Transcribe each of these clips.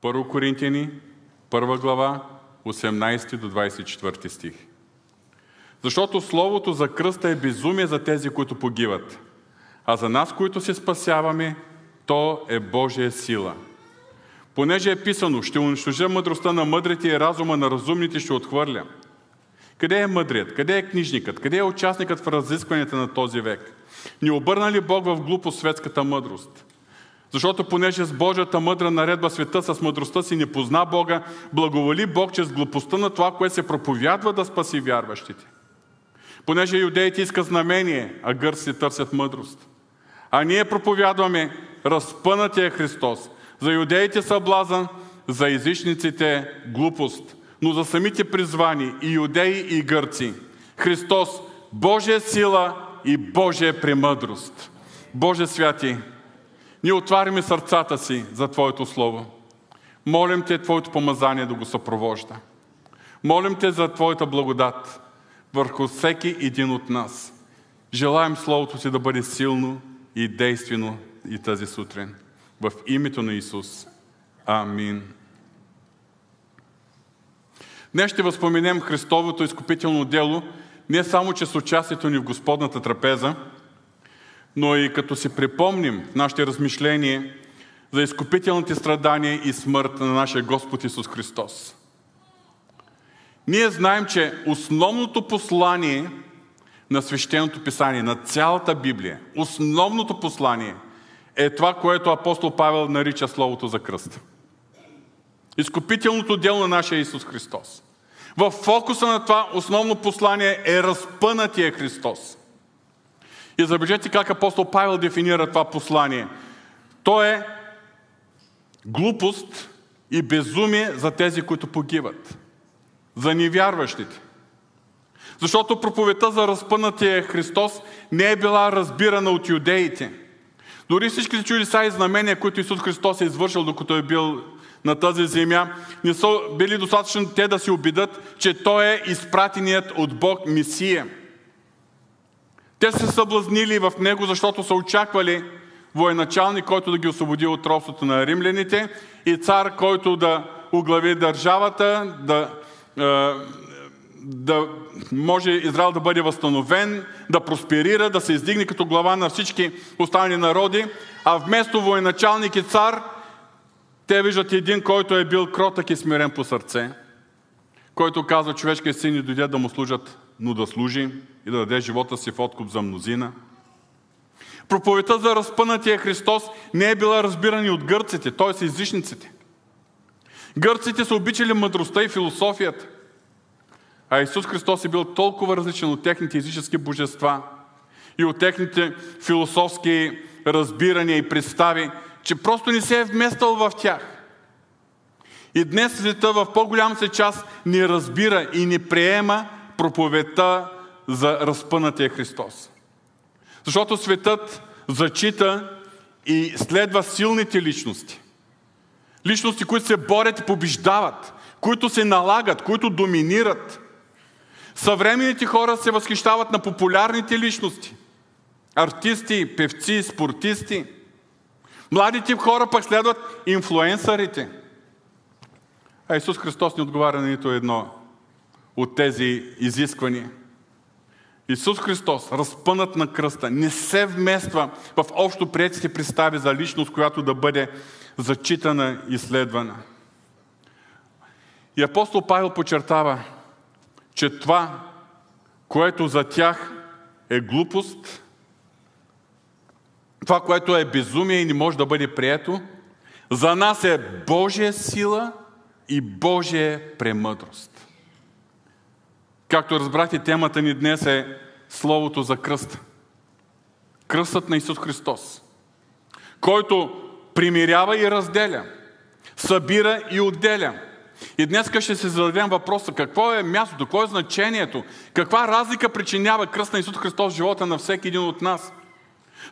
Първо Коринтияни, първа глава, 18 до 24 стих. Защото Словото за кръста е безумие за тези, които погиват, а за нас, които се спасяваме, то е Божия сила. Понеже е писано, ще унищожа мъдростта на мъдрите и разума на разумните ще отхвърля. Къде е мъдрият? Къде е книжникът? Къде е участникът в разискванията на този век? Ни обърна ли Бог в глупо светската мъдрост? Защото понеже с Божията мъдра наредба света с мъдростта си не позна Бога, благоволи Бог чрез глупостта на това, което се проповядва да спаси вярващите. Понеже юдеите искат знамение, а гърците търсят мъдрост. А ние проповядваме разпънатия Христос. За юдеите съблазън, за езичниците глупост, но за самите призвани и юдеи и гърци. Христос, Божия сила и Божия премъдрост. Боже святи, ние отваряме сърцата си за Твоето Слово. Молим Те Твоето помазание да го съпровожда. Молим Те за Твоята благодат върху всеки един от нас. Желаем Словото Си да бъде силно и действено и тази сутрин. В името на Исус. Амин. Днес ще възпоменем Христовото изкупително дело не само, че с участието ни в Господната трапеза, но и като си припомним нашите размишления за изкупителните страдания и смърт на нашия Господ Исус Христос. Ние знаем, че основното послание на свещеното писание, на цялата Библия, основното послание е това, което апостол Павел нарича Словото за кръст. Изкупителното дело на нашия Исус Христос. В фокуса на това основно послание е разпънатия Христос. И забележете как апостол Павел дефинира това послание. То е глупост и безумие за тези, които погиват. За невярващите. Защото проповедта за разпънатия Христос не е била разбирана от юдеите. Дори всичките чудеса и знамения, които Исус Христос е извършил, докато е бил на тази земя, не са били достатъчно те да се убедат, че Той е изпратеният от Бог Месия. Те се съблазнили в Него, защото са очаквали военачалник, който да ги освободи от робството на римляните и цар, който да оглави държавата, да, да може Израел да бъде възстановен, да просперира, да се издигне като глава на всички останали народи, а вместо военачалник и цар, те виждат един, който е бил кротък и смирен по сърце, който казва, човешкият син и дойде да му служат, но да служи и да даде живота си в откуп за мнозина. Проповедта за разпънатия Христос не е била разбирана от гърците, т.е. езичниците. Гърците са обичали мъдростта и философията. А Исус Христос е бил толкова различен от техните езически божества и от техните философски разбирания и представи, че просто не се е вместал в тях. И днес света в по-голям се част не разбира и не приема проповедта за разпънатия Христос. Защото светът зачита и следва силните личности. Личности, които се борят и побеждават, които се налагат, които доминират. Съвременните хора се възхищават на популярните личности. Артисти, певци, спортисти. Младите хора пък следват инфлуенсърите. А Исус Христос не отговаря на нито едно от тези изисквания. Исус Христос, разпънат на кръста, не се вмества в общо приятите представи за личност, която да бъде зачитана и следвана. И апостол Павел подчертава, че това, което за тях е глупост, това, което е безумие и не може да бъде прието, за нас е Божия сила и Божия премъдрост. Както разбрахте, темата ни днес е Словото за кръст. Кръстът на Исус Христос, който примирява и разделя, събира и отделя. И днес ще се зададем въпроса какво е мястото, какво е значението, каква разлика причинява кръст на Исус Христос в живота на всеки един от нас.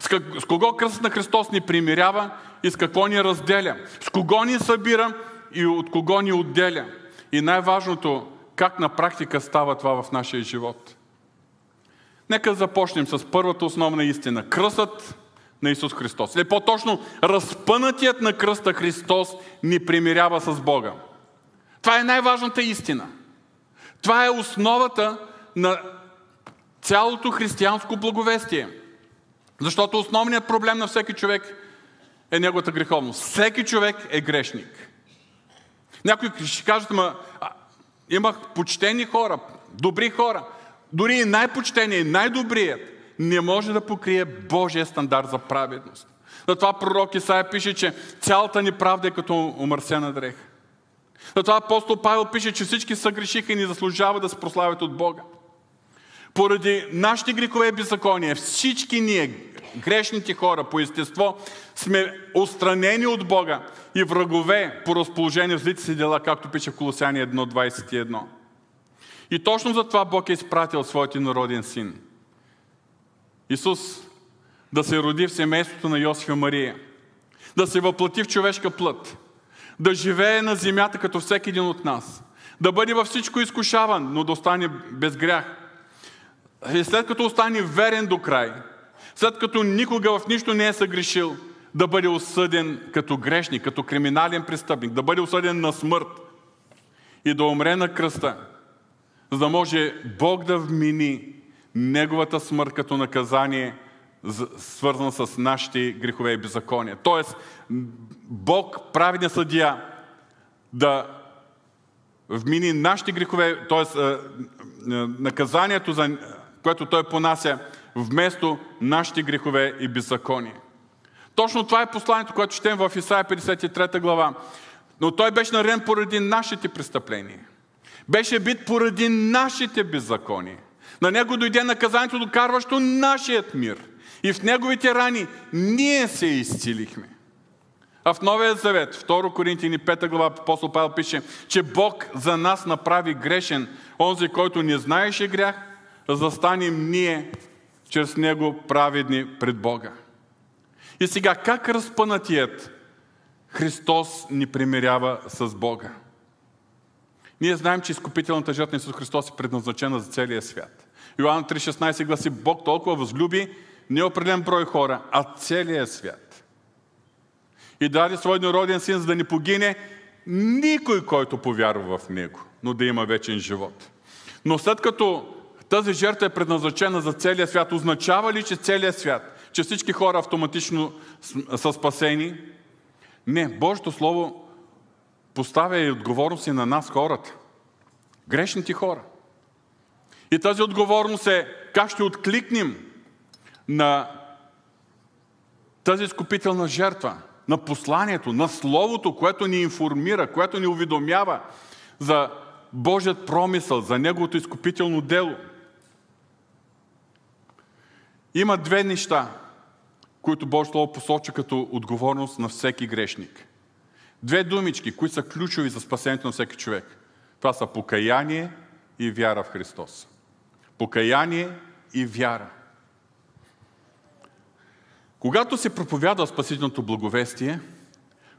С, как, с кого кръстът на Христос ни примирява и с какво ни разделя. С кого ни събира и от кого ни отделя. И най-важното, как на практика става това в нашия живот. Нека започнем с първата основна истина. Кръстът на Исус Христос. Или по-точно, разпънатият на кръста Христос ни примирява с Бога. Това е най-важната истина. Това е основата на цялото християнско благовестие. Защото основният проблем на всеки човек е неговата греховност. Всеки човек е грешник. Някои ще кажат, ама имах почтени хора, добри хора. Дори и най-почтеният, най-добрият не може да покрие Божия стандарт за праведност. Затова пророк Исаия пише, че цялата ни правда е като омърсена дреха. Затова апостол Павел пише, че всички са грешиха и ни заслужава да се прославят от Бога. Поради нашите грехове и беззакония, всички ние, грешните хора по естество, сме отстранени от Бога и врагове по разположение в злите си дела, както пише в Колосяни 1.21. И точно за това Бог е изпратил своят народен син. Исус да се роди в семейството на Йосиф и Мария, да се въплати в човешка плът, да живее на земята като всеки един от нас, да бъде във всичко изкушаван, но да остане без грях. И след като остане верен до край, след като никога в нищо не е съгрешил, да бъде осъден като грешник, като криминален престъпник, да бъде осъден на смърт и да умре на кръста, за да може Бог да вмени Неговата смърт като наказание, свързано с нашите грехове и беззакония. Тоест, Бог, праведният съдия, да вмини нашите грехове, т.е. наказанието, за, което Той понася, вместо нашите грехове и беззакония. Точно това е посланието, което четем в Исаия 53 глава. Но той беше нарен поради нашите престъпления. Беше бит поради нашите беззакония. На него дойде наказанието, докарващо нашият мир. И в неговите рани ние се изцелихме. А в Новия Завет, 2 Коринтини 5 глава, апостол Павел пише, че Бог за нас направи грешен, онзи, който не знаеше грях, да станем ние чрез него праведни пред Бога. И сега, как разпънатият Христос ни примирява с Бога? Ние знаем, че изкупителната жертва Исус Христос е предназначена за целия свят. Йоанн 3,16 гласи, Бог толкова възлюби не определен брой хора, а целия свят. И даде свой народен син, за да не погине никой, който повярва в Него, но да има вечен живот. Но след като тази жертва е предназначена за целия свят, означава ли, че целият свят, че всички хора автоматично са спасени? Не, Божието Слово поставя и отговорност и на нас хората. Грешните хора. И тази отговорност е как ще откликнем на тази изкупителна жертва, на посланието, на Словото, което ни информира, което ни уведомява за Божият промисъл, за Неговото изкупително дело. Има две неща, които Божието Слово посочва като отговорност на всеки грешник. Две думички, които са ключови за спасението на всеки човек. Това са покаяние и вяра в Христос. Покаяние и вяра. Когато се проповядва спасителното благовестие,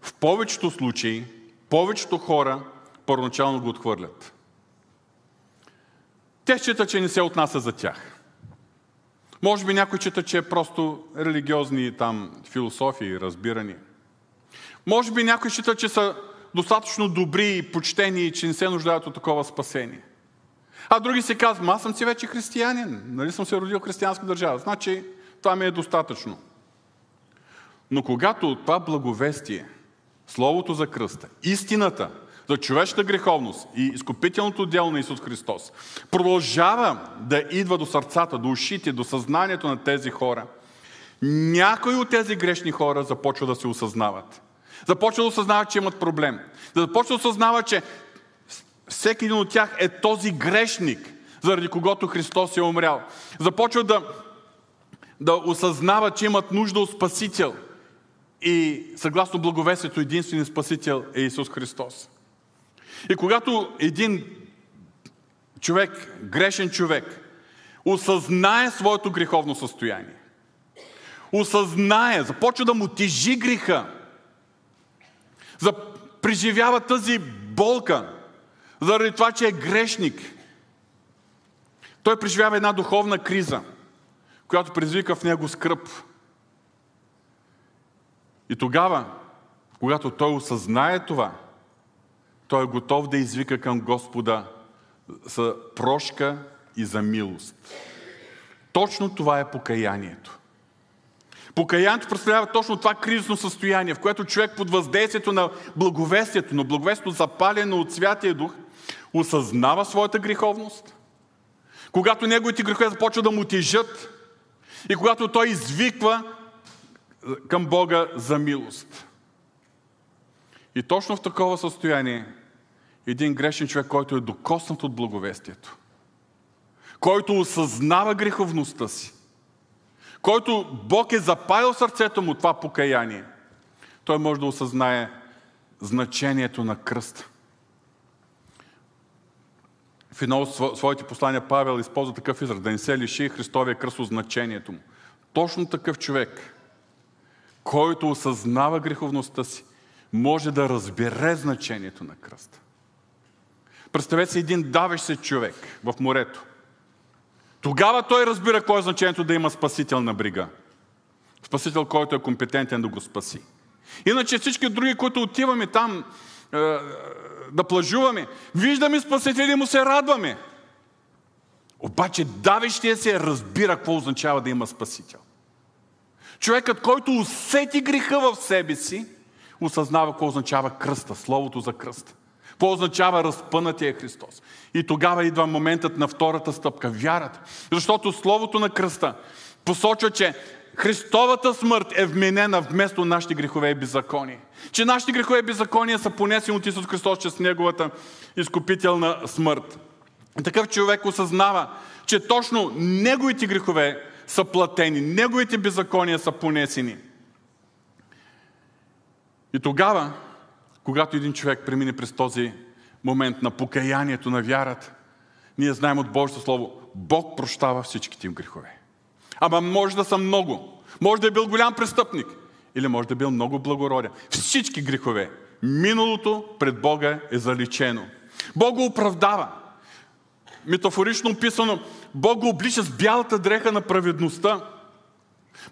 в повечето случаи, повечето хора първоначално го отхвърлят. Те считат, че не се отнася за тях. Може би някой чита, че е просто религиозни там философии, разбирани. Може би някой счита, че са достатъчно добри и почтени и че не се нуждаят от такова спасение. А други се казват, аз съм си вече християнин, нали съм се родил в християнска държава, значи това ми е достатъчно. Но когато това благовестие, Словото за кръста, истината за човешката греховност и изкупителното дело на Исус Христос продължава да идва до сърцата, до ушите, до съзнанието на тези хора, някои от тези грешни хора започват да се осъзнават. Започват да осъзнават, че имат проблем. Да започват да осъзнават, че всеки един от тях е този грешник, заради когото Христос е умрял. Започват да, да осъзнават, че имат нужда от Спасител – и съгласно благовестието, единствен спасител е Исус Христос. И когато един човек, грешен човек, осъзнае своето греховно състояние, осъзнае, започва да му тежи греха, преживява тази болка, заради това, че е грешник, той преживява една духовна криза, която предизвика в него скръп, И тогава, когато той осъзнае това, той е готов да извика към Господа за прошка и за милост. Точно това е покаянието. Покаянието представлява точно това кризисно състояние, в което човек под въздействието на благовестието, но благовестието запалено от Святия Дух, осъзнава своята греховност, когато неговите грехове започват да му тежат и когато той извиква към Бога за милост. И точно в такова състояние един грешен човек, който е докоснат от благовестието, който осъзнава греховността си, който Бог е запалил сърцето му това покаяние, той може да осъзнае значението на кръста. В едно от своите послания Павел използва такъв израз, да не се лиши Христовия кръст от значението му. Точно такъв човек, който осъзнава греховността си, може да разбере значението на кръста. Представете си един давещ се човек в морето. Тогава той разбира какво е значението да има спасител на брига. Спасител, който е компетентен да го спаси. Иначе всички други, които отиваме там е, да плажуваме, виждаме спасители и му се радваме. Обаче давещия се разбира какво означава да има спасител. Човекът, който усети греха в себе си, осъзнава какво означава кръста, словото за кръста. Какво означава разпънатия Христос? И тогава идва моментът на втората стъпка вярата. Защото Словото на кръста посочва, че Христовата смърт е вменена вместо нашите грехове и беззаконие. Че нашите грехове и беззакония са понесени от Исус Христос чрез Неговата изкупителна смърт. Такъв човек осъзнава, че точно Неговите грехове са платени, Неговите беззакония са понесени. И тогава когато един човек премине през този момент на покаянието, на вярата, ние знаем от Божието Слово, Бог прощава всичките им грехове. Ама може да са много. Може да е бил голям престъпник. Или може да е бил много благороден. Всички грехове. Миналото пред Бога е заличено. Бог го оправдава. Метафорично описано, Бог го облича с бялата дреха на праведността.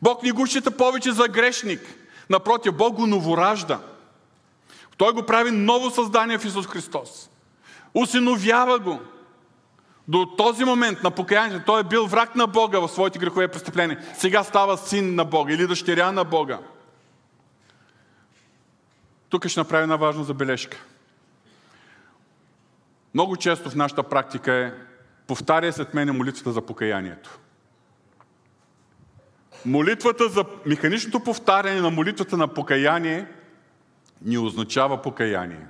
Бог не го счита повече за грешник. Напротив, Бог го новоражда – той го прави ново създание в Исус Христос. Усиновява го. До този момент на покаянието той е бил враг на Бога в своите грехове престъпления. Сега става син на Бога или дъщеря на Бога. Тук ще направя една важна забележка. Много често в нашата практика е повтаря след мене молитвата за покаянието. Молитвата за механичното повтаряне на молитвата на покаяние – ни означава покаяние.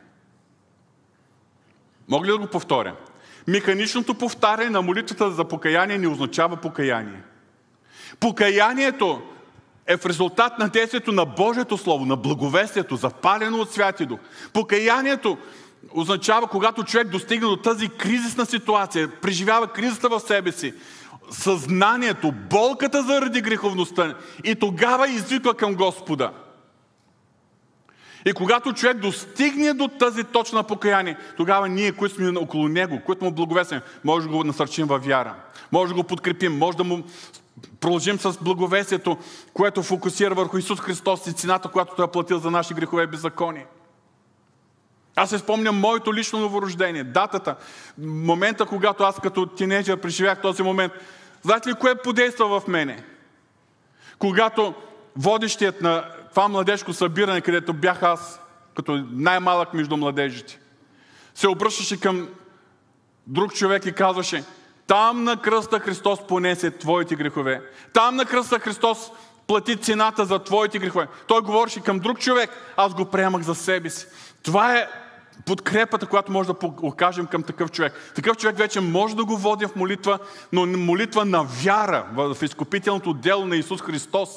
Мога ли да го повторя? Механичното повтаряне на молитвата за покаяние ни означава покаяние. Покаянието е в резултат на действието на Божието Слово, на благовестието, запалено от Святи Дух. Покаянието означава, когато човек достигне до тази кризисна ситуация, преживява кризата в себе си, съзнанието, болката заради греховността и тогава извиква към Господа – и когато човек достигне до тази точна покаяние, тогава ние, които сме около него, които му благовесим, може да го насърчим във вяра. Може да го подкрепим, може да му продължим с благовесието, което фокусира върху Исус Христос и цената, която Той е платил за наши грехове и беззаконие. Аз се спомням моето лично новорождение, датата, момента, когато аз като тинейджър преживях този момент. Знаете ли кое подейства в мене? Когато водещият на това младежко събиране, където бях аз, като най-малък между младежите, се обръщаше към друг човек и казваше, там на кръста Христос понесе твоите грехове. Там на кръста Христос плати цената за твоите грехове. Той говореше към друг човек, аз го приемах за себе си. Това е подкрепата, която може да окажем към такъв човек. Такъв човек вече може да го води в молитва, но молитва на вяра в изкупителното дело на Исус Христос.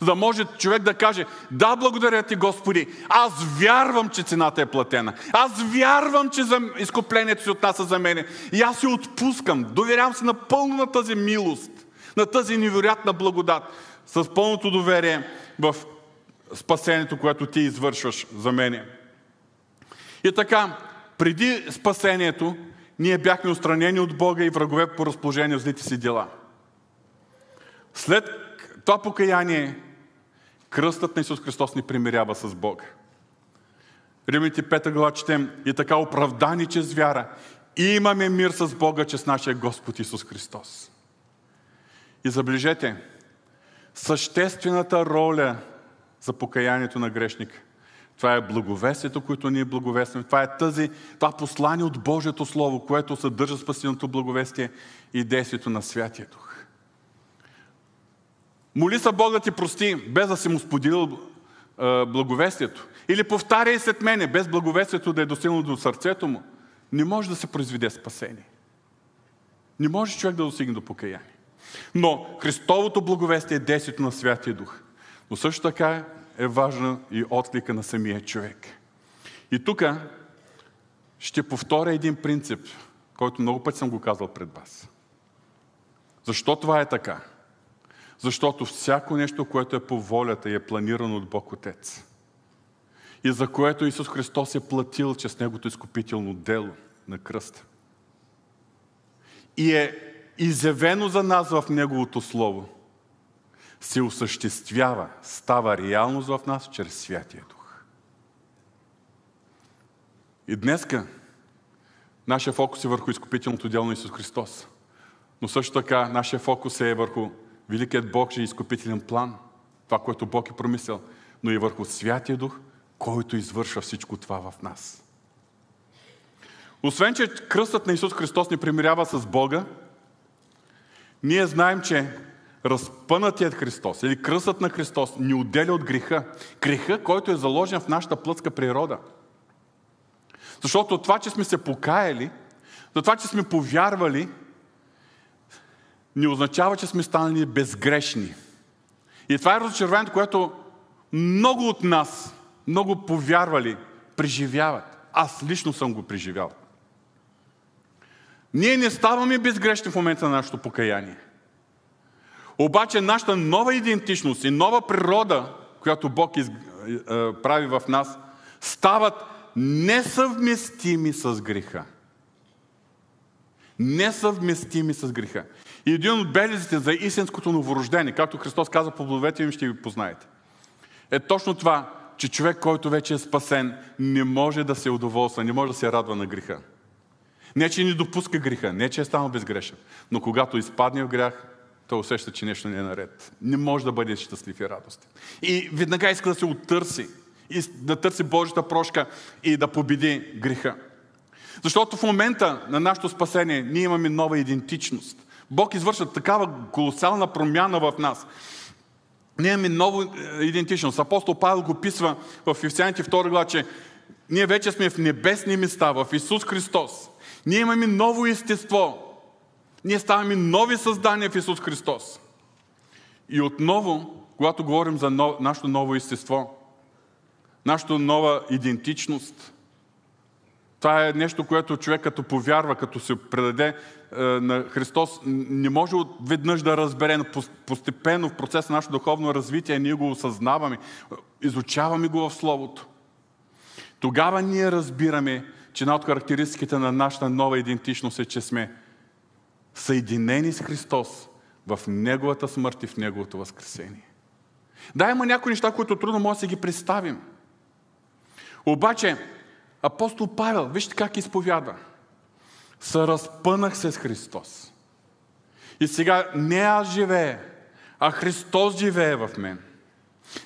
За да може човек да каже, да, благодаря ти, Господи, аз вярвам, че цената е платена. Аз вярвам, че за изкуплението си отнася за мене. И аз си отпускам. Доверявам се напълно на тази милост, на тази невероятна благодат, с пълното доверие в спасението, което ти извършваш за мене. И така, преди спасението, ние бяхме устранени от Бога и врагове по разположение от злите си дела. След това покаяние, Кръстът на Исус Христос ни примирява с Бога. Римите 5 глава четем и така оправдани чрез вяра. И имаме мир с Бога чрез нашия Господ Исус Христос. И забележете, съществената роля за покаянието на грешника. Това е благовестието, което ние благовестваме. Това е тази, това послание от Божието Слово, което съдържа спасеното благовестие и действието на Святия Дух. Моли се Бог да ти прости, без да си му споделил благовестието. Или повтаряй след мене, без благовестието да е достигнало до сърцето му. Не може да се произведе спасение. Не може човек да достигне до покаяние. Но Христовото благовестие е действието на Святия Дух. Но също така е важна и отклика на самия човек. И тук ще повторя един принцип, който много пъти съм го казал пред вас. Защо това е така? Защото всяко нещо, което е по волята и е планирано от Бог Отец, и за което Исус Христос е платил чрез Негото изкупително дело на кръста, и е изявено за нас в Неговото Слово, се осъществява, става реалност в нас чрез Святия Дух. И днеска нашия фокус е върху изкупителното дело на Исус Христос. Но също така нашия фокус е върху великият Бог, и изкупителен план, това, което Бог е промислял, но и върху Святия Дух, който извършва всичко това в нас. Освен, че кръстът на Исус Христос ни примирява с Бога, ние знаем, че разпънатият Христос или кръстът на Христос ни отделя от греха. Греха, който е заложен в нашата плътска природа. Защото това, че сме се покаяли, за това, че сме повярвали, не означава, че сме станали безгрешни. И това е разочарованието, което много от нас, много повярвали, преживяват. Аз лично съм го преживял. Ние не ставаме безгрешни в момента на нашето покаяние. Обаче нашата нова идентичност и нова природа, която Бог из... Е, прави в нас, стават несъвместими с греха. Несъвместими с греха. И един от белезите за истинското новорождение, както Христос каза по плодовете им, ще ви познаете, е точно това, че човек, който вече е спасен, не може да се удоволства, не може да се радва на греха. Не, че не допуска греха, не, че е станал безгрешен, но когато изпадне в грях, той усеща, че нещо не е наред. Не може да бъде щастлив и радостен. И веднага иска да се оттърси, и да търси Божията прошка и да победи греха. Защото в момента на нашето спасение ние имаме нова идентичност. Бог извършва такава колосална промяна в нас. Ние имаме нова е, идентичност. Апостол Павел го писва в Ефесяните 2 глава, че ние вече сме в небесни места, в Исус Христос. Ние имаме ново естество. Ние ставаме нови създания в Исус Христос. И отново, когато говорим за нашето ново естество, нашата нова идентичност, това е нещо, което човек като повярва, като се предаде е, на Христос, не може веднъж да разбере, но постепенно в процеса на нашето духовно развитие ние го осъзнаваме, изучаваме го в Словото. Тогава ние разбираме, че една от характеристиките на нашата нова идентичност е, че сме съединени с Христос в Неговата смърт и в Неговото възкресение. Да, има някои неща, които трудно може да си ги представим. Обаче, апостол Павел, вижте как изповяда. Съразпънах се с Христос. И сега не аз живее, а Христос живее в мен.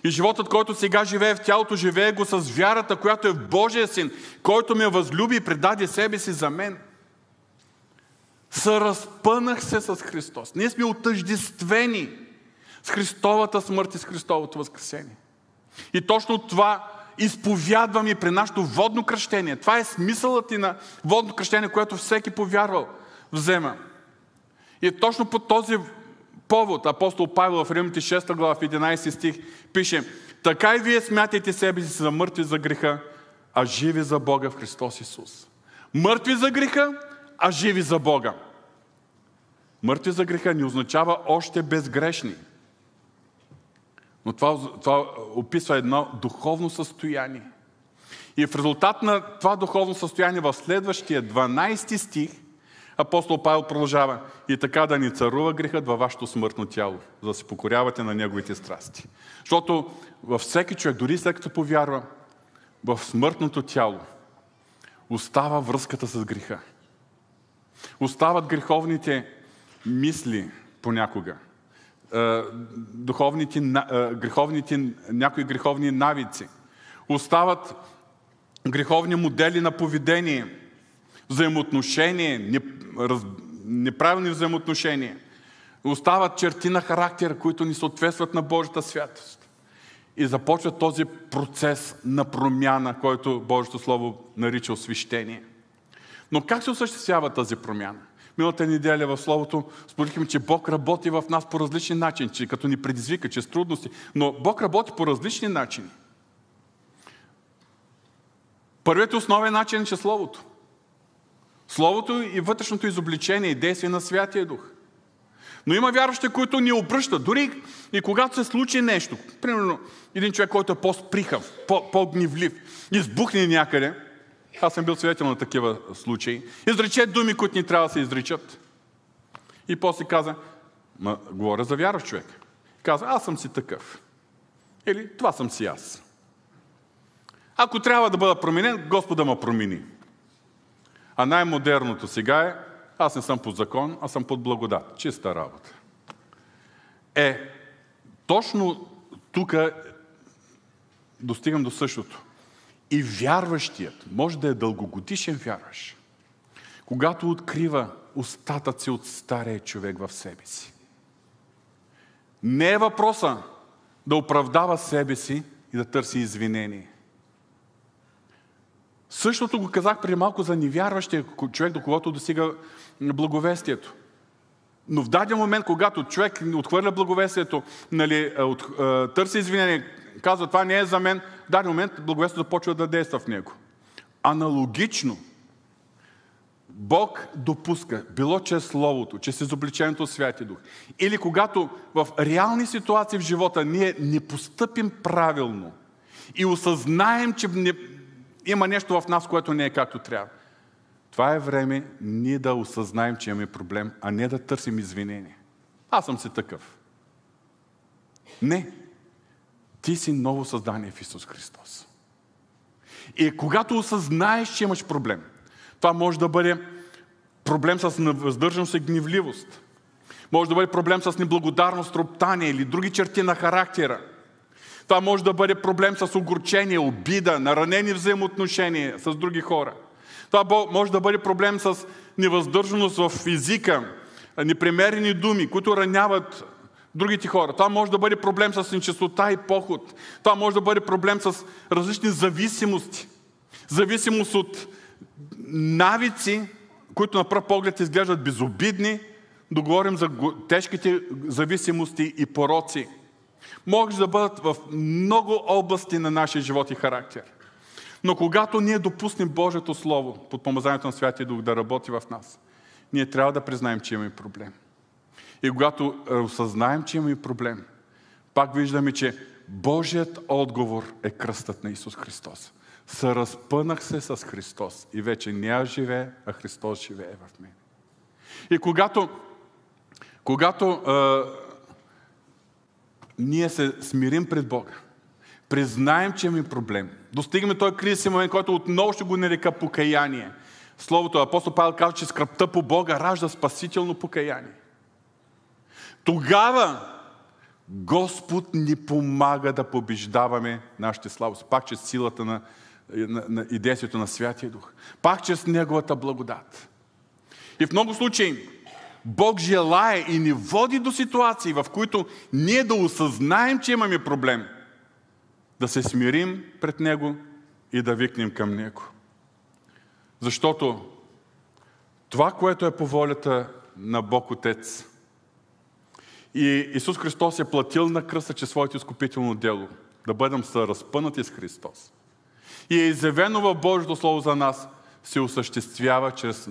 И животът, който сега живее в тялото, живее го с вярата, която е в Божия син, който ме възлюби и предаде себе си за мен. Съразпънах се с Христос. Ние сме отъждествени с Христовата смърт и с Христовото възкресение. И точно това изповядваме при нашето водно кръщение. Това е смисълът и на водно кръщение, което всеки повярвал взема. И точно по този повод апостол Павел в Римите 6 глава в 11 стих пише Така и вие смятайте себе си за мъртви за греха, а живи за Бога в Христос Исус. Мъртви за греха, а живи за Бога. Мъртви за греха не означава още безгрешни. Но това, това описва едно духовно състояние. И в резултат на това духовно състояние в следващия 12 стих Апостол Павел продължава. И така да ни царува грехът във вашето смъртно тяло, за да се покорявате на неговите страсти. Защото във всеки човек, дори след като повярва, в смъртното тяло остава връзката с греха. Остават греховните мисли понякога. Духовните, греховните, някои греховни навици. Остават греховни модели на поведение, взаимоотношение, неправилни взаимоотношения. Остават черти на характера, които ни съответстват на Божията святост. И започва този процес на промяна, който Божието Слово нарича освещение. Но как се осъществява тази промяна? Миналата неделя в Словото споделихме, че Бог работи в нас по различни начини, че като ни предизвика, че с трудности. Но Бог работи по различни начини. Първият основен начин е, Словото. Словото и вътрешното изобличение и действие на Святия Дух. Но има вярващи, които ни обръщат. Дори и когато се случи нещо, примерно един човек, който е по-сприхав, по-гневлив, избухне някъде, аз съм бил свидетел на такива случаи, изрече думи, които ни трябва да се изричат. И после каза, ма, говоря за вярващ човек. Каза, аз съм си такъв. Или това съм си аз. Ако трябва да бъда променен, Господа ме промени. А най-модерното сега е, аз не съм под закон, а съм под благодат. Чиста работа. Е, точно тук достигам до същото. И вярващият, може да е дългогодишен вярващ, когато открива остатъци от стария човек в себе си. Не е въпроса да оправдава себе си и да търси извинение. Същото го казах преди малко за невярващия човек, до когото достига благовестието. Но в даден момент, когато човек отхвърля благовестието, нали, от, търси извинение, казва, това не е за мен, в даден момент благовестието започва да действа в него. Аналогично, Бог допуска, било чрез Словото, чрез изобличението от Святи Дух, или когато в реални ситуации в живота ние не постъпим правилно и осъзнаем, че не, има нещо в нас, което не е както трябва. Това е време ние да осъзнаем, че имаме проблем, а не да търсим извинение. Аз съм си такъв. Не. Ти си ново създание в Исус Христос. И когато осъзнаеш, че имаш проблем, това може да бъде проблем с въздържаност и гневливост. Може да бъде проблем с неблагодарност, роптание или други черти на характера. Това може да бъде проблем с огорчение, обида, наранени взаимоотношения с други хора. Това може да бъде проблем с невъздържаност в физика, непремерени думи, които раняват другите хора. Това може да бъде проблем с нечистота и поход. Това може да бъде проблем с различни зависимости. Зависимост от навици, които на пръв поглед изглеждат безобидни, да говорим за тежките зависимости и пороци може да бъдат в много области на нашия живот и характер. Но когато ние допуснем Божието Слово под помазанието на Святия Дух да работи в нас, ние трябва да признаем, че имаме проблем. И когато осъзнаем, че имаме проблем, пак виждаме, че Божият отговор е кръстът на Исус Христос. Съразпънах се с Христос и вече не аз живее, а Христос живее в мен. И когато, когато ние се смирим пред Бога, признаем, че имаме проблем, достигаме този кризисен момент, който отново ще го нарека покаяние. Словото апостол Павел казва, че скръпта по Бога ражда спасително покаяние. Тогава Господ ни помага да побеждаваме нашите слабости. Пак чрез силата на, на, на, и действието на Святия Дух. Пак чрез Неговата благодат. И в много случаи Бог желае и ни води до ситуации, в които ние да осъзнаем, че имаме проблем, да се смирим пред Него и да викнем към Него. Защото това, което е по волята на Бог Отец, и Исус Христос е платил на кръста, че своето изкупително дело, да бъдем съразпънати с Христос. И е изявено в Божието Слово за нас, се осъществява чрез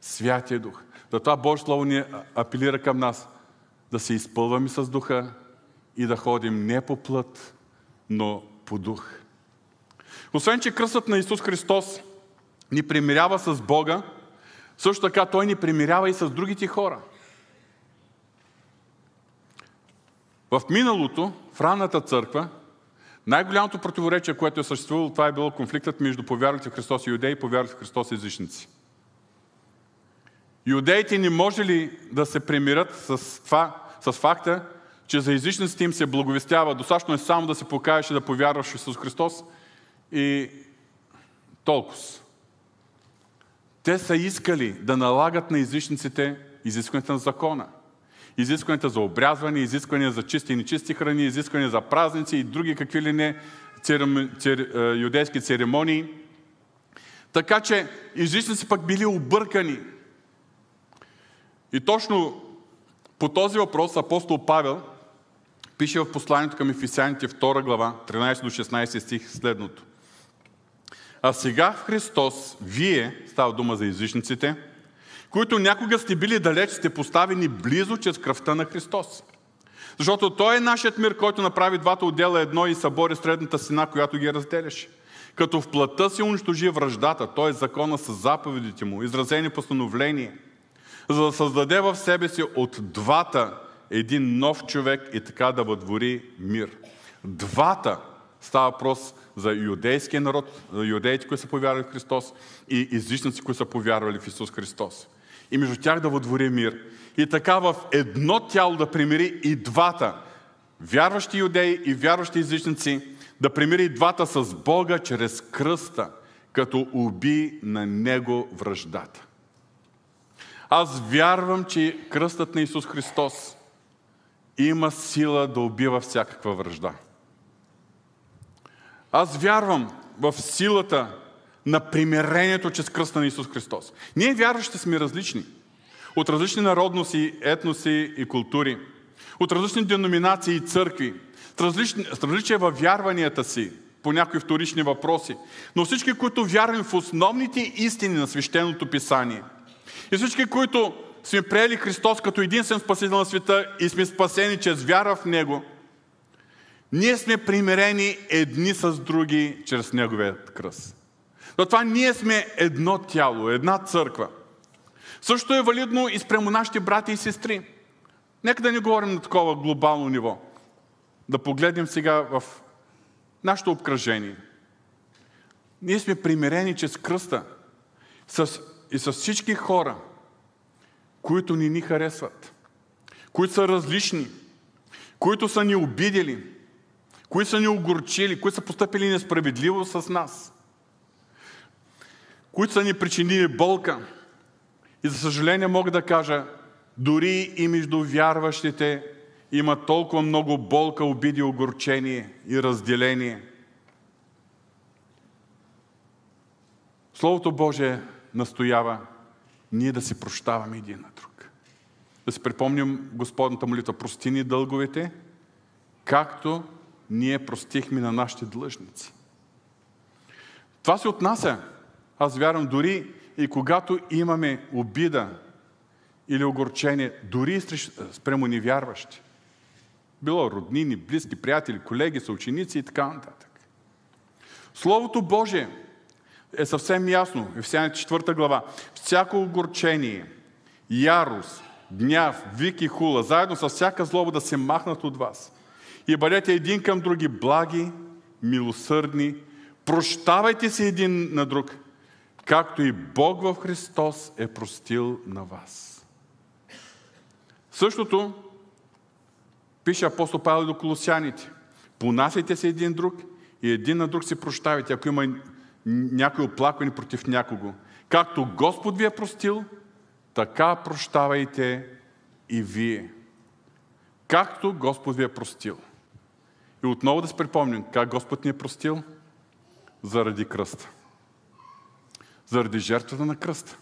Святия Дух. Затова Божие Слово ни апелира към нас да се изпълваме с духа и да ходим не по плът, но по дух. Освен, че кръстът на Исус Христос ни примирява с Бога, Също така Той ни примирява и с другите хора. В миналото, в ранната църква, най-голямото противоречие, което е съществувало, това е било конфликтът между повярвалите в Христос и юдеи и повярвалите в Христос езичници. Юдеите не може ли да се примирят с, това, с факта, че за езичниците им се благовестява. Достатъчно е само да се покажеш и да повярваш в Исус Христос и толкова. Те са искали да налагат на езичниците изискването на закона. Изискването за обрязване, изисквания за чисти и нечисти храни, изисквания за празници и други какви ли не церем... цер... Е, юдейски церемонии. Така че езичници пък били объркани. И точно по този въпрос апостол Павел пише в посланието към Ефисяните 2 глава, 13 до 16 стих следното. А сега в Христос, вие, става дума за езичниците, които някога сте били далеч, сте поставени близо чрез кръвта на Христос. Защото Той е нашият мир, който направи двата отдела едно и събори средната стена, която ги разделяше. Като в плътта си унищожи връждата, т.е. закона с заповедите му, изразени постановления, за да създаде в себе си от двата един нов човек и така да въдвори мир. Двата става въпрос за юдейския народ, за юдеите, които са повярвали в Христос и езичници, които са повярвали в Исус Христос. И между тях да въдвори мир. И така в едно тяло да примири и двата, вярващи юдеи и вярващи езичници, да примири и двата с Бога чрез кръста, като уби на Него връждата. Аз вярвам, че кръстът на Исус Христос има сила да убива всякаква връжда. Аз вярвам в силата на примирението чрез кръста на Исус Христос. Ние вярващи сме различни. От различни народности, етноси и култури. От различни деноминации и църкви. С, различни, с различия във вярванията си по някои вторични въпроси. Но всички, които вярваме в основните истини на свещеното писание. И всички, които сме приели Христос като единствен спасител на света и сме спасени чрез вяра в Него, ние сме примирени едни с други чрез Неговият кръст. Затова ние сме едно тяло, една църква. Също е валидно и спрямо нашите брати и сестри. Нека да не говорим на такова глобално ниво. Да погледнем сега в нашето обкръжение. Ние сме примирени чрез кръста с, и с всички хора – които ни ни харесват, които са различни, които са ни обидели, които са ни огорчили, които са поступили несправедливо с нас, които са ни причинили болка. И за съжаление мога да кажа, дори и между вярващите има толкова много болка, обиди, огорчение и разделение. Словото Божие настоява ние да си прощаваме един на друг. Да си припомним Господната молитва, прости ни дълговете, както ние простихме на нашите длъжници. Това се отнася, аз вярвам, дори и когато имаме обида или огорчение, дори спрямо невярващи. Било роднини, близки, приятели, колеги, съученици и така нататък. Словото Божие е съвсем ясно. Ефесяни 4 глава. Всяко огорчение, ярост, гняв, вик и хула, заедно с всяка злоба да се махнат от вас. И бъдете един към други благи, милосърдни, прощавайте се един на друг, както и Бог в Христос е простил на вас. Същото пише апостол Павел до колосяните. Понасяйте се един друг и един на друг си прощавайте, ако има някой оплакване против някого. Както Господ ви е простил, така прощавайте и вие. Както Господ ви е простил. И отново да се припомним, как Господ ни е простил? Заради кръста. Заради жертвата на кръста.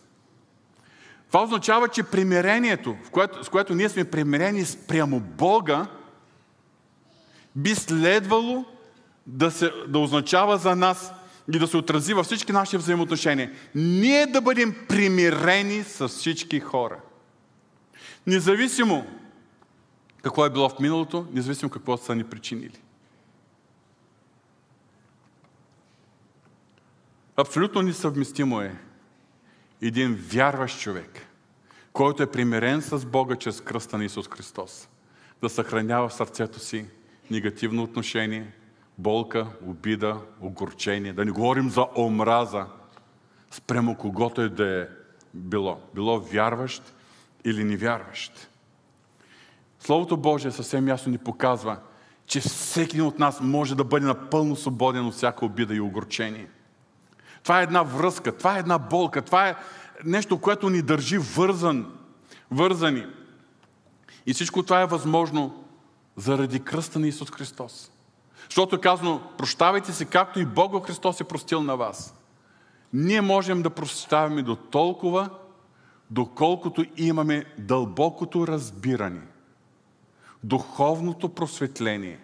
Това означава, че примирението, което, с което ние сме примирени спрямо Бога, би следвало да, се, да означава за нас и да се отрази във всички наши взаимоотношения. Ние да бъдем примирени с всички хора. Независимо какво е било в миналото, независимо какво са ни причинили. Абсолютно несъвместимо е един вярващ човек, който е примирен с Бога чрез кръста на Исус Христос, да съхранява в сърцето си негативно отношение, болка, обида, огорчение. Да не говорим за омраза спрямо когото е да е било. Било вярващ или невярващ. Словото Божие съвсем ясно ни показва, че всеки от нас може да бъде напълно свободен от всяка обида и огорчение. Това е една връзка, това е една болка, това е нещо, което ни държи вързан, вързани. И всичко това е възможно заради кръста на Исус Христос. Защото е казано, прощавайте се, както и Бог Христос е простил на вас. Ние можем да прощаваме до толкова, доколкото имаме дълбокото разбиране, духовното просветление.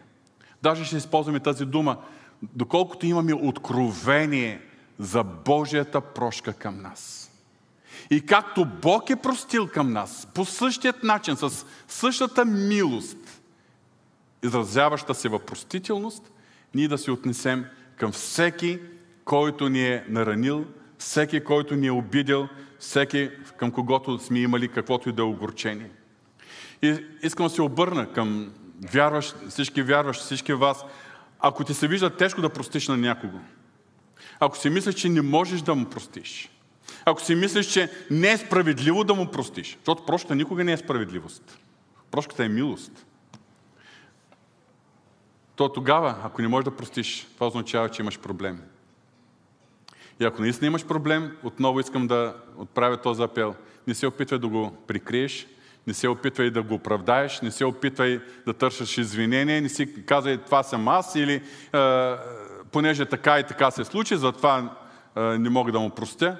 Даже ще използваме тази дума, доколкото имаме откровение за Божията прошка към нас. И както Бог е простил към нас, по същият начин, с същата милост, изразяваща се в простителност, ние да се отнесем към всеки, който ни е наранил, всеки, който ни е обидел, всеки, към когото сме имали каквото и да е огорчение. И искам да се обърна към вярващ, всички вярващи, всички вас. Ако ти се вижда тежко да простиш на някого, ако си мислиш, че не можеш да му простиш, ако си мислиш, че не е справедливо да му простиш, защото прошката никога не е справедливост. Прошката е милост. То тогава, ако не можеш да простиш, това означава, че имаш проблем. И ако наистина имаш проблем, отново искам да отправя този апел. Не се опитвай да го прикриеш, не се опитвай да го оправдаеш, не се опитвай да търсиш извинение, не си казвай това съм аз или понеже така и така се случи, затова не мога да му простя.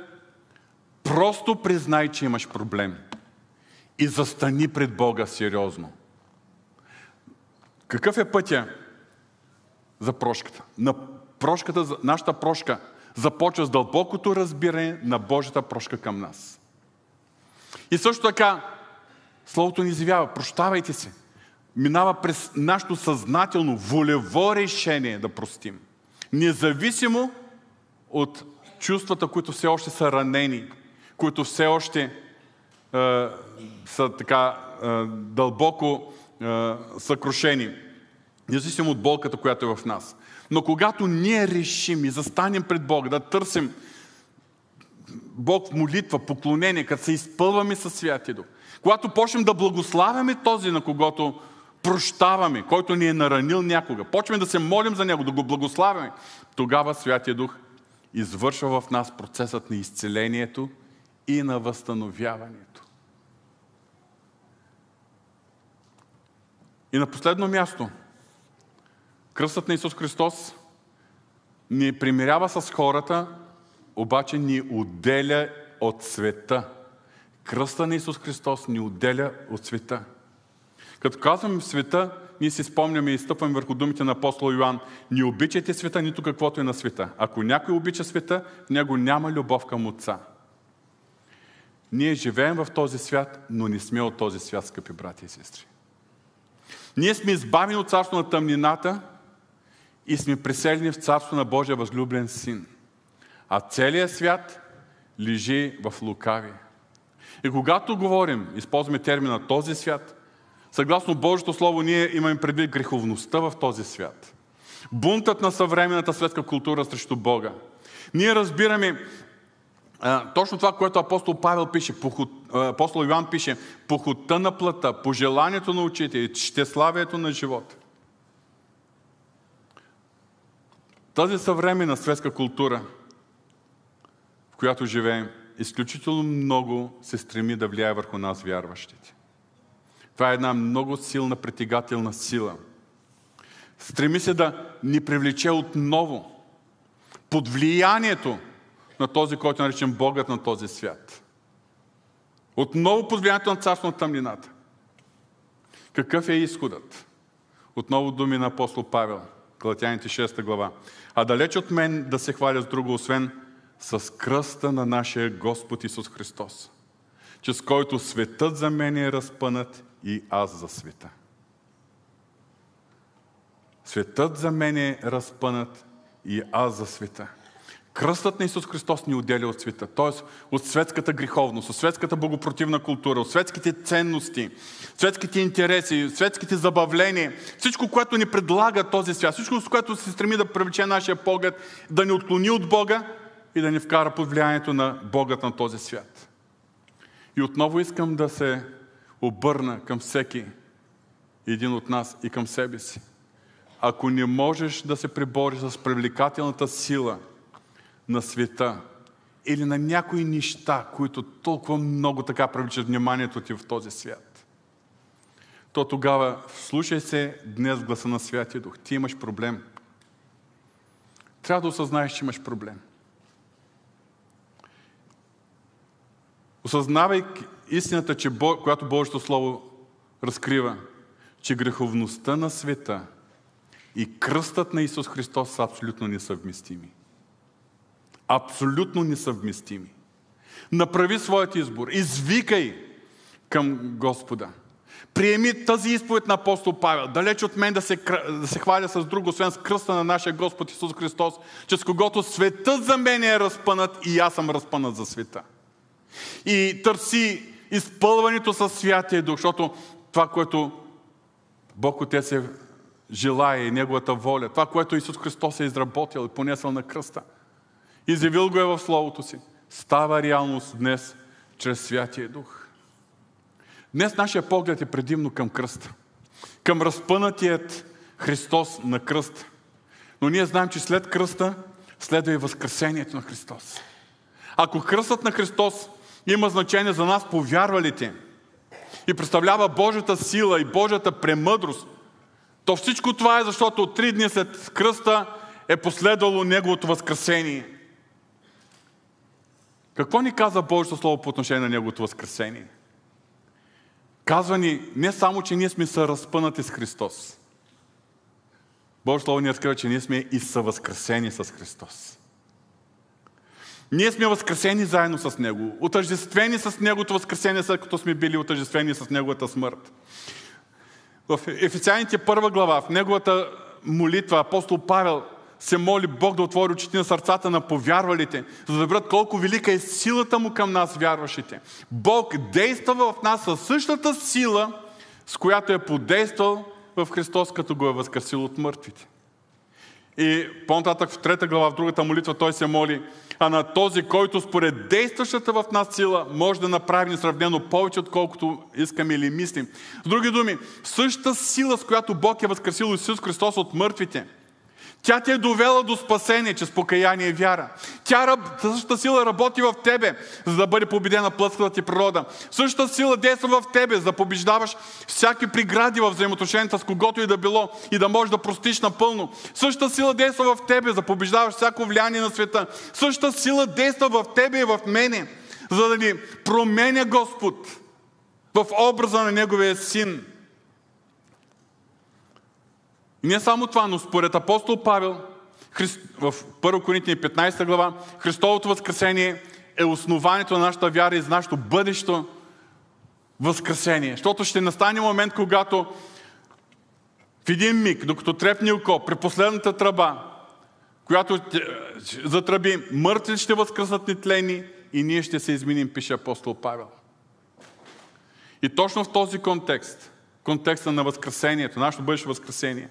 Просто признай, че имаш проблем и застани пред Бога сериозно. Какъв е пътя за прошката? На прошката, нашата прошка започва с дълбокото разбиране на Божията прошка към нас. И също така, Словото ни изявява, прощавайте се. Минава през нашето съзнателно, волево решение да простим. Независимо от чувствата, които все още са ранени, които все още е, са така е, дълбоко е, съкрушени, независимо от болката, която е в нас. Но когато ние решим и застанем пред Бога, да търсим Бог в молитва, поклонение, като се изпълваме със Святия Дух, когато почнем да благославяме този, на когото прощаваме, който ни е наранил някога, почваме да се молим за него, да го благославяме, тогава Святия Дух извършва в нас процесът на изцелението и на възстановяването. И на последно място, кръстът на Исус Христос ни примирява с хората, обаче ни отделя от света. Кръста на Исус Христос ни отделя от света. Като казваме света, ние си спомняме и стъпваме върху думите на апостола Йоан. Не обичайте света, нито каквото е на света. Ако някой обича света, в него няма любов към Отца. Ние живеем в този свят, но не сме от този свят, скъпи брати и сестри. Ние сме избавени от царство на тъмнината и сме преселени в царство на Божия възлюблен син. А целият свят лежи в лукави. И когато говорим, използваме термина този свят, съгласно Божието Слово, ние имаме предвид греховността в този свят. Бунтът на съвременната светска култура срещу Бога. Ние разбираме а, точно това, което апостол Павел пише, поход, апостол Йоан пише, похота на плата, пожеланието на очите щеславието на живота. Тази съвременна светска култура, в която живеем, изключително много се стреми да влияе върху нас, вярващите. Това е една много силна притегателна сила. Стреми се да ни привлече отново под влиянието на този, който наричам Богът на този свят. Отново под влиянието на царство на тъмнината. Какъв е изходът? Отново думи на апостол Павел, Галатяните 6 глава. А далеч от мен да се хваля с друго, освен с кръста на нашия Господ Исус Христос, чрез който светът за мен е разпънат и аз за света. Светът за мен е разпънат и аз за света. Кръстът на Исус Христос ни отделя от света, т.е. от светската греховност, от светската богопротивна култура, от светските ценности, светските интереси, светските забавления, всичко, което ни предлага този свят, всичко, с което се стреми да привлече нашия поглед, да ни отклони от Бога и да ни вкара под влиянието на Богът на този свят. И отново искам да се обърна към всеки един от нас и към себе си. Ако не можеш да се прибориш с привлекателната сила на света или на някои неща, които толкова много така привличат вниманието ти в този свят, то тогава слушай се днес гласа на Святия Дух. Ти имаш проблем. Трябва да осъзнаеш, че имаш проблем. Осъзнавайки истината, че, която Божието Слово разкрива, че греховността на света и кръстът на Исус Христос са абсолютно несъвместими. Абсолютно несъвместими. Направи своят избор. Извикай към Господа. Приеми тази изповед на апостол Павел. Далеч от мен да се, да се хваля с друго, освен с кръста на нашия Господ Исус Христос, че с когото светът за мен е разпънат и аз съм разпънат за света. И търси изпълването със Святия Дух, защото това, което Бог Отец е желая и Неговата воля, това, което Исус Христос е изработил и понесъл на кръста, изявил го е в Словото си, става реалност днес чрез Святия Дух. Днес нашия поглед е предимно към кръста. Към разпънатият Христос на кръст. Но ние знаем, че след кръста следва и възкресението на Христос. Ако кръстът на Христос има значение за нас, повярвалите, и представлява Божията сила и Божията премъдрост, то всичко това е защото три дни след кръста е последвало Неговото възкресение. Какво ни каза Божието Слово по отношение на Неговото възкресение? Казва ни не само, че ние сме са разпънати с Христос. Божието Слово ни разкрива, че ние сме и съвъзкресени с Христос. Ние сме възкресени заедно с Него, отъждествени с Неговото възкресение, след като сме били отъждествени с Неговата смърт. В Ефесяните първа глава, в неговата молитва, апостол Павел се моли Бог да отвори очите на сърцата на повярвалите, за да видят колко велика е силата му към нас, вярващите. Бог действа в нас със същата сила, с която е подействал в Христос, като го е възкресил от мъртвите. И по-нататък в трета глава, в другата молитва, той се моли, а на този, който според действащата в нас сила може да направи несравнено повече, отколкото искаме или мислим. С други думи, същата сила, с която Бог е възкресил Исус Христос от мъртвите – тя те е довела до спасение чрез покаяние и вяра. Тя, същата сила работи в тебе, за да бъде победена плътската ти природа. Същата сила действа в тебе, за да побеждаваш всяки прегради в взаимоотношенията с когото и да било и да можеш да простиш напълно. Същата сила действа в тебе, за да побеждаваш всяко влияние на света. Същата сила действа в тебе и в мене, за да ни променя Господ в образа на Неговия Син – и не само това, но според апостол Павел в 1 Коринтини 15 глава, Христовото възкресение е основанието на нашата вяра и за нашето бъдещо възкресение. Защото ще настане момент, когато в един миг, докато трепне око, при последната тръба, която затръби, мъртви ще възкръснат нетлени и ние ще се изменим, пише апостол Павел. И точно в този контекст, контекста на възкресението, нашето бъдещо възкресение,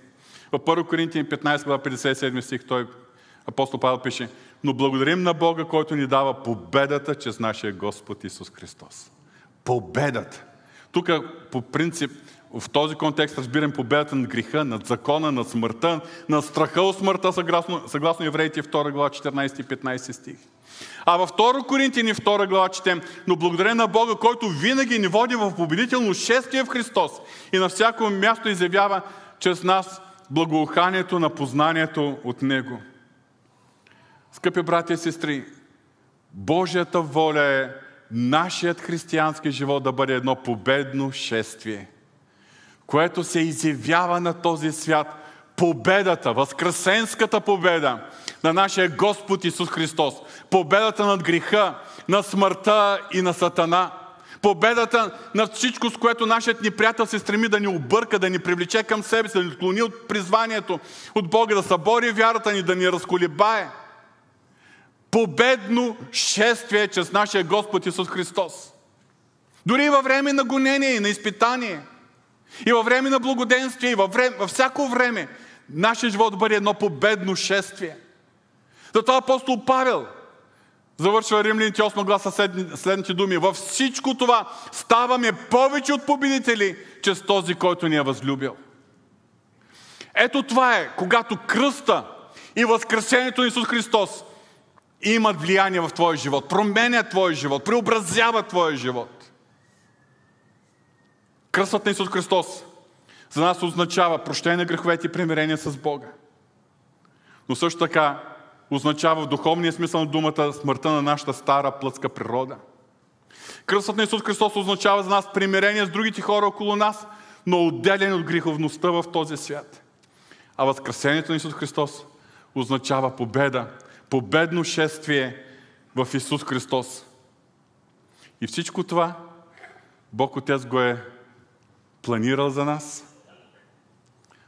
в 1 Коринтияни 15, глава 57 стих, той, апостол Павел пише, но благодарим на Бога, който ни дава победата чрез нашия Господ Исус Христос. Победата. Тук по принцип в този контекст разбирам победата над греха, над закона, над смъртта, над страха от смъртта, съгласно, съгласно евреите 2 глава 14 и 15 стих. А във 2 Коринтини 2 глава четем, но благодаря на Бога, който винаги ни води в победително шествие в Христос и на всяко място изявява чрез нас благоуханието на познанието от Него. Скъпи брати и сестри, Божията воля е нашият християнски живот да бъде едно победно шествие, което се изявява на този свят победата, възкресенската победа на нашия Господ Исус Христос, победата над греха, на смъртта и на сатана – Победата над всичко, с което нашият ни приятел се стреми да ни обърка, да ни привлече към себе си, да ни отклони от призванието от Бога, да събори вярата ни, да ни разколебае. победно шествие чрез нашия Господ Исус Христос. Дори и във време на гонение и на изпитание, и във време на благоденствие, и във, време, във всяко време, нашия живот бъде едно победно шествие. Затова апостол Павел завършва Римляните 8 гласа следните думи. Във всичко това ставаме повече от победители, чрез този, който ни е възлюбил. Ето това е, когато кръста и възкресението на Исус Христос имат влияние в твоя живот, променят твоя живот, преобразяват твоя живот. Кръстът на Исус Христос за нас означава прощение на греховете и примирение с Бога. Но също така означава в духовния смисъл на думата смъртта на нашата стара плътска природа. Кръстът на Исус Христос означава за нас примирение с другите хора около нас, но отделен от греховността в този свят. А възкресението на Исус Христос означава победа, победно шествие в Исус Христос. И всичко това Бог Отец го е планирал за нас.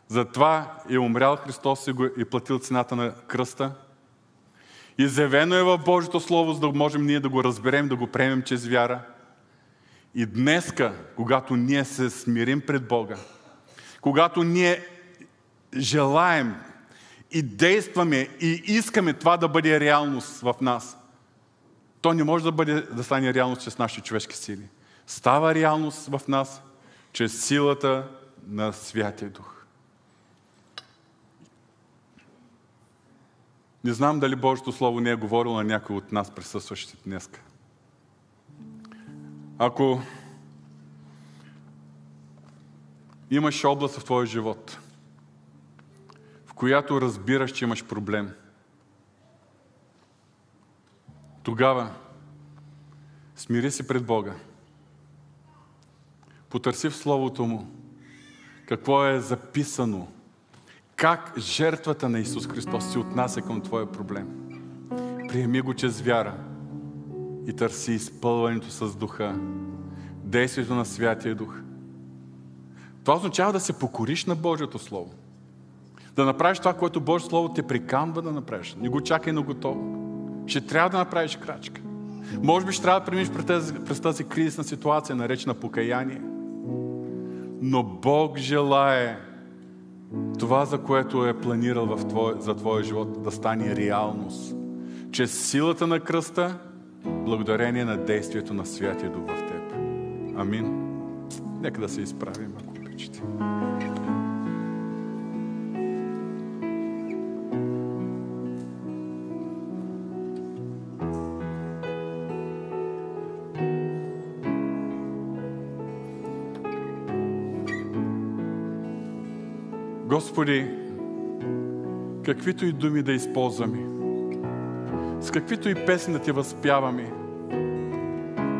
Затова е умрял Христос и го е платил цената на кръста. Изявено е в Божието Слово, за да можем ние да го разберем, да го приемем чрез вяра. И днеска, когато ние се смирим пред Бога, когато ние желаем и действаме и искаме това да бъде реалност в нас, то не може да, бъде, да стане реалност чрез нашите човешки сили. Става реалност в нас чрез силата на Святия Дух. Не знам дали Божието Слово не е говорило на някой от нас, присъстващите днес. Ако имаш област в твоя живот, в която разбираш, че имаш проблем, тогава смири се пред Бога. Потърси в Словото Му какво е записано – как жертвата на Исус Христос се отнася към твоя проблем. Приеми го чрез вяра и търси изпълването с духа, действието на Святия Дух. Това означава да се покориш на Божието Слово. Да направиш това, което Божието Слово те приканва да направиш. Не го чакай на готово. Ще трябва да направиш крачка. Може би ще трябва да преминеш през тази, през тази кризисна ситуация, наречена покаяние. Но Бог желае това, за което е планирал в твой, за твоя живот, да стане реалност. Чрез силата на кръста, благодарение на действието на Святия Дух в теб. Амин. Нека да се изправим, ако обичате. Господи, каквито и думи да използваме, с каквито и песни да Ти възпяваме,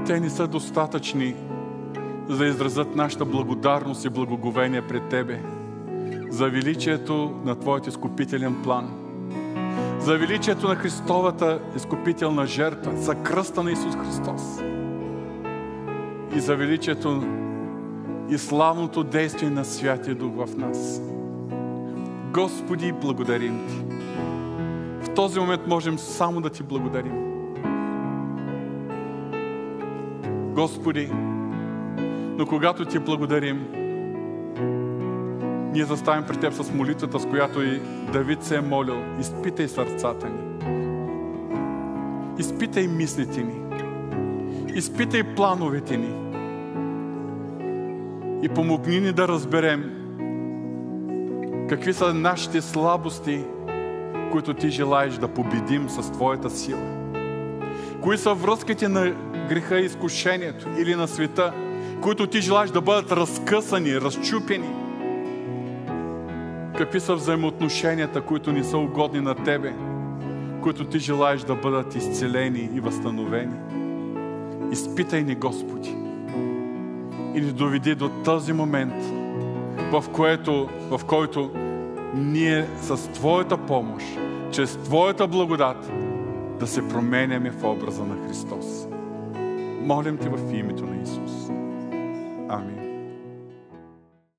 те не са достатъчни, за да изразят нашата благодарност и благоговение пред Тебе за величието на Твоят изкупителен план, за величието на Христовата изкупителна жертва, за кръста на Исус Христос и за величието и славното действие на Святия Дух в нас. Господи, благодарим Ти. В този момент можем само да Ти благодарим. Господи, но когато Ти благодарим, ние заставим пред Теб с молитвата, с която и Давид се е молил. Изпитай сърцата ни. Изпитай мислите ни. Изпитай плановете ни. И помогни ни да разберем, Какви са нашите слабости, които ти желаеш да победим с Твоята сила? Кои са връзките на греха и изкушението или на света, които ти желаеш да бъдат разкъсани, разчупени? Какви са взаимоотношенията, които не са угодни на Тебе, които ти желаеш да бъдат изцелени и възстановени? Изпитай ни, Господи, и ни доведи до този момент, в, което, в който ние с Твоята помощ, чрез Твоята благодат, да се променяме в образа на Христос. Молим Те в името на Исус. Амин.